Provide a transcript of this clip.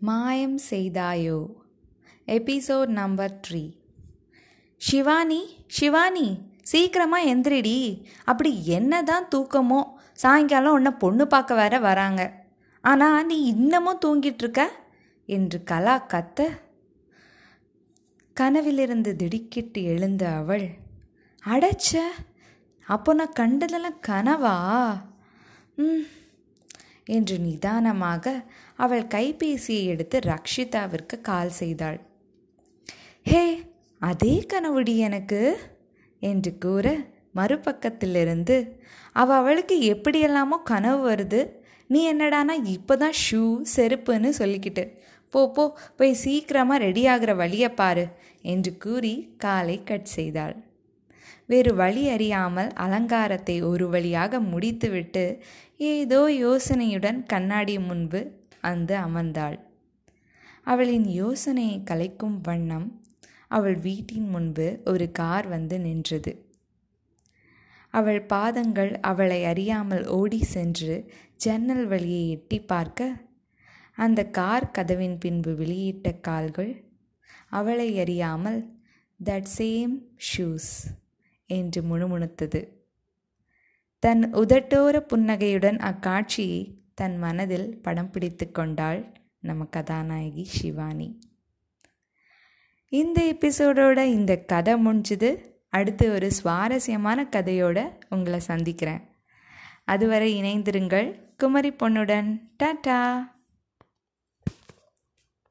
மாயம் செய்தாயோ? Episode number three. Shivani Shivani சீக்கிரமாக எந்திரிடி. அப்படி என்ன தான் தூக்கமோ சாயங்காலம் உன்னை பொண்ணு பார்க்க வேற வராங்க. ஆனால் நீ இன்னமும் தூங்கிட்டு இருக்க? என்று கலா கத்த. கனவிலிருந்து திடுக்கிட்டு எழுந்த அவள் அடைச்ச அப்போ நான் கண்டதெல்லாம் கனவா? ம். என்று நிதானமாக அவள் கைபேசியை எடுத்து ரக்ஷிதாவிற்கு கால் செய்தாள். ஹே அதே கனவுடி எனக்கு என்று கூற மறுபக்கத்திலிருந்து அவ அவளுக்கு எப்படியெல்லாமோ கனவு வருது. நீ என்னடானா இப்போ தான் ஷூ செருப்புன்னு சொல்லிக்கிட்டு போ போ போய் சீக்கிரமாக ரெடி ஆகிற வழியை பாரு என்று கூறி காலை கட் செய்தாள். வேறு வழி அறியாமல் அலங்காரத்தை ஒரு வழியாக முடித்துவிட்டு ஏதோ யோசனையுடன் கண்ணாடி முன்பு வந்து அமர்ந்தாள். அவளின் யோசனையை கலைக்கும் வண்ணம் அவள் வீட்டின் முன்பு ஒரு கார் வந்து நின்றது. அவள் பாதங்கள் அவளை அறியாமல் ஓடி சென்று ஜன்னல் வழியை எட்டி பார்க்க அந்த கார் கதவின் பின்பு வெளியிட்ட கால்கள் அவளை அறியாமல் தட் சேம் ஷூஸ் என்று முணுமுணுத்தது. தன் உதட்டோர புன்னகையுடன் அக்காட்சியை தன் மனதில் படம் பிடித்து கொண்டாள் நம்ம கதாநாயகி சிவானி இந்த எபிசோடோட இந்த கதை முடிஞ்சுது. அடுத்து ஒரு சுவாரஸ்யமான கதையோட உங்களை சந்திக்கிறேன். அதுவரை இணைந்திருங்கள் குமரி பொண்ணுடன் டாட்டா!